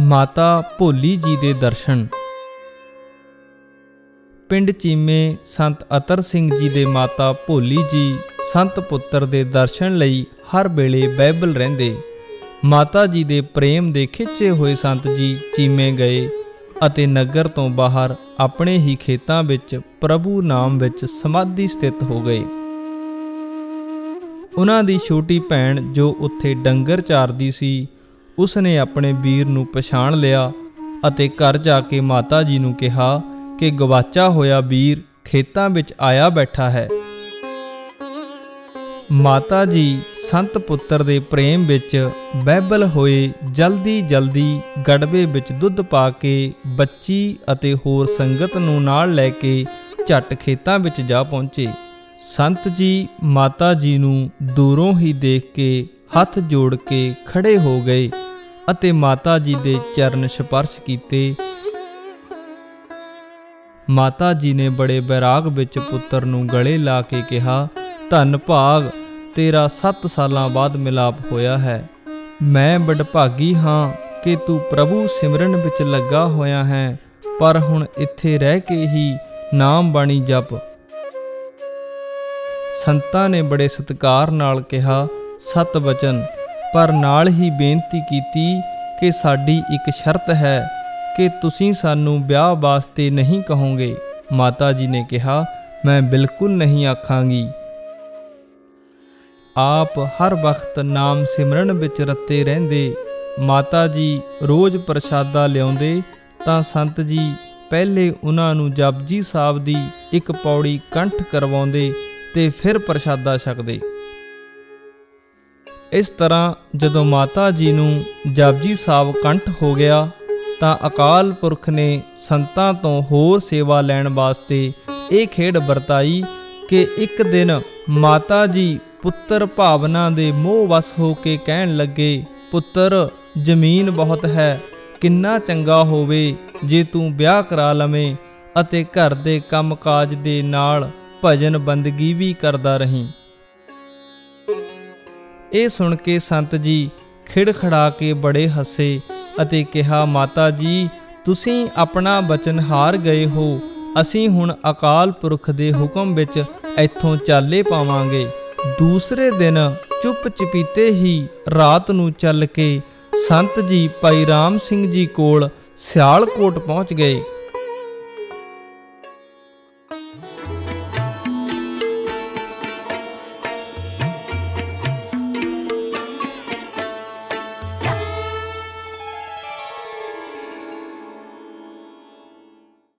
ਮਾਤਾ ਭੋਲੀ ਜੀ ਦੇ ਦਰਸ਼ਨ। ਪਿੰਡ ਚੀਮੇ ਸੰਤ ਅਤਰ ਸਿੰਘ ਜੀ ਦੇ ਮਾਤਾ ਭੋਲੀ ਜੀ ਸੰਤ ਪੁੱਤਰ ਦੇ ਦਰਸ਼ਨ ਲਈ ਹਰ ਵੇਲੇ ਬਾਈਬਲ ਰਹਿੰਦੇ। ਮਾਤਾ ਜੀ ਦੇ ਪ੍ਰੇਮ ਦੇ ਖਿੱਚੇ ਹੋਏ ਸੰਤ ਜੀ ਚੀਮੇ ਗਏ ਅਤੇ ਨਗਰ ਤੋਂ ਬਾਹਰ ਆਪਣੇ ਹੀ ਖੇਤਾਂ ਵਿੱਚ ਪ੍ਰਭੂ ਨਾਮ ਵਿੱਚ ਸਮਾਧੀ ਸਥਿਤ ਹੋ ਗਏ। ਉਹਨਾਂ ਦੀ ਛੋਟੀ ਭੈਣ ਜੋ ਉੱਥੇ ਡੰਗਰ ਚਾਰਦੀ ਸੀ ਉਸਨੇ ਆਪਣੇ ਵੀਰ ਨੂੰ ਪਛਾਣ ਲਿਆ ਅਤੇ ਘਰ ਜਾ ਕੇ ਮਾਤਾ ਜੀ ਨੂੰ ਕਿਹਾ ਕਿ ਗਵਾਚਾ ਹੋਇਆ ਵੀਰ ਖੇਤਾਂ ਵਿੱਚ ਆਇਆ ਬੈਠਾ ਹੈ। ਮਾਤਾ ਜੀ ਸੰਤ ਪੁੱਤਰ ਦੇ ਪ੍ਰੇਮ ਵਿੱਚ ਬਹਿਬਲ ਹੋਏ ਜਲਦੀ ਜਲਦੀ ਗੜਵੇ ਵਿੱਚ ਦੁੱਧ ਪਾ ਕੇ ਬੱਚੀ ਅਤੇ ਹੋਰ ਸੰਗਤ ਨੂੰ ਨਾਲ ਲੈ ਕੇ ਝੱਟ ਖੇਤਾਂ ਵਿੱਚ ਜਾ ਪਹੁੰਚੇ। ਸੰਤ ਜੀ ਮਾਤਾ ਜੀ ਨੂੰ ਦੂਰੋਂ ਹੀ ਦੇਖ ਕੇ ਹੱਥ ਜੋੜ ਕੇ ਖੜੇ ਹੋ ਗਏ। ਅਤੇ ਮਾਤਾ ਜੀ ਦੇ ਚਰਨ ਸਪਰਸ਼ ਕੀਤੇ। ਮਾਤਾ ਜੀ ਨੇ ਬੜੇ ਬੈਰਾਗ ਵਿੱਚ ਪੁੱਤਰ ਨੂੰ ਗਲੇ ਲਾ ਕੇ ਕਿਹਾ, ਧੰਨ ਭਾਗ, ਤੇਰਾ 7 ਸਾਲਾਂ ਬਾਅਦ ਮਿਲਾਪ ਹੋਇਆ ਹੈ। ਮੈਂ ਬੜਭਾਗੀ ਹਾਂ ਕਿ ਤੂੰ ਪ੍ਰਭੂ ਸਿਮਰਨ ਵਿੱਚ ਲੱਗਾ ਹੋਇਆ ਹੈ, ਪਰ ਹੁਣ ਇੱਥੇ ਰਹਿ ਕੇ ਹੀ ਨਾਮ ਬਾਣੀ ਜਪ। ਸੰਤਾਂ ਨੇ ਬੜੇ ਸਤਿਕਾਰ ਨਾਲ ਕਿਹਾ, ਸਤ ਵਚਨ ਪਰ ਨਾਲ ਹੀ ਬੇਨਤੀ ਕੀਤੀ ਕਿ ਸਾਡੀ ਇੱਕ ਸ਼ਰਤ ਹੈ ਕਿ ਤੁਸੀਂ ਸਾਨੂੰ ਵਿਆਹ ਵਾਸਤੇ ਨਹੀਂ ਕਹੋਗੇ। ਮਾਤਾ ਜੀ ਨੇ ਕਿਹਾ, ਮੈਂ ਬਿਲਕੁਲ ਨਹੀਂ ਆਖਾਂਗੀ। ਆਪ ਹਰ ਵਕਤ ਨਾਮ ਸਿਮਰਨ ਵਿੱਚ ਰੱਤੇ ਰਹਿੰਦੇ। ਮਾਤਾ ਜੀ ਰੋਜ਼ ਪ੍ਰਸ਼ਾਦਾ ਲਿਆਉਂਦੇ ਤਾਂ ਸੰਤ ਜੀ ਪਹਿਲੇ ਉਹਨਾਂ ਨੂੰ ਜਪਜੀ ਸਾਹਿਬ ਦੀ ਇੱਕ ਪੌੜੀ ਕੰਠ ਕਰਵਾਉਂਦੇ ਤੇ ਫਿਰ ਪ੍ਰਸ਼ਾਦਾ ਛਕਦੇ। ਇਸ ਤਰ੍ਹਾਂ ਜਦੋਂ ਮਾਤਾ ਜੀ ਨੂੰ ਜਪਜੀ ਸਾਹਿਬ ਕੰਠ ਹੋ ਗਿਆ, ਤਾਂ ਅਕਾਲ ਪੁਰਖ ਨੇ ਸੰਤਾਂ ਤੋਂ ਹੋਰ ਸੇਵਾ ਲੈਣ ਵਾਸਤੇ ਇਹ ਖੇਡ ਵਰਤਾਈ ਕਿ ਇੱਕ ਦਿਨ ਮਾਤਾ ਜੀ ਪੁੱਤਰ ਭਾਵਨਾ ਦੇ ਮੋਹ ਵਸ ਹੋ ਕੇ ਕਹਿਣ ਲੱਗੇ, ਪੁੱਤਰ, ਜ਼ਮੀਨ ਬਹੁਤ ਹੈ, ਕਿੰਨਾ ਚੰਗਾ ਹੋਵੇ ਜੇ ਤੂੰ ਵਿਆਹ ਕਰਾ ਲਵੇਂ ਅਤੇ ਘਰ ਦੇ ਕੰਮਕਾਜ ਦੇ ਨਾਲ ਭਜਨ ਬੰਦਗੀ ਵੀ ਕਰਦਾ ਰਹੀਂ। ਇਹ ਸੁਣ ਕੇ ਸੰਤ ਜੀ ਖਿੜਖੜਾ ਕੇ ਬੜੇ ਹੱਸੇ ਅਤੇ ਕਿਹਾ, ਮਾਤਾ ਜੀ, ਤੁਸੀਂ ਆਪਣਾ ਬਚਨ ਹਾਰ ਗਏ ਹੋ। ਅਸੀਂ ਹੁਣ ਅਕਾਲ ਪੁਰਖ ਦੇ ਹੁਕਮ ਵਿੱਚ ਇੱਥੋਂ ਚਾਲੇ ਪਾਵਾਂਗੇ। ਦੂਸਰੇ ਦਿਨ ਚੁੱਪ ਚਪੀਤੇ ਹੀ ਰਾਤ ਨੂੰ ਚੱਲ ਕੇ ਸੰਤ ਜੀ ਭਾਈ ਰਾਮ ਸਿੰਘ ਜੀ ਕੋਲ ਸਿਆਲਕੋਟ ਪਹੁੰਚ ਗਏ।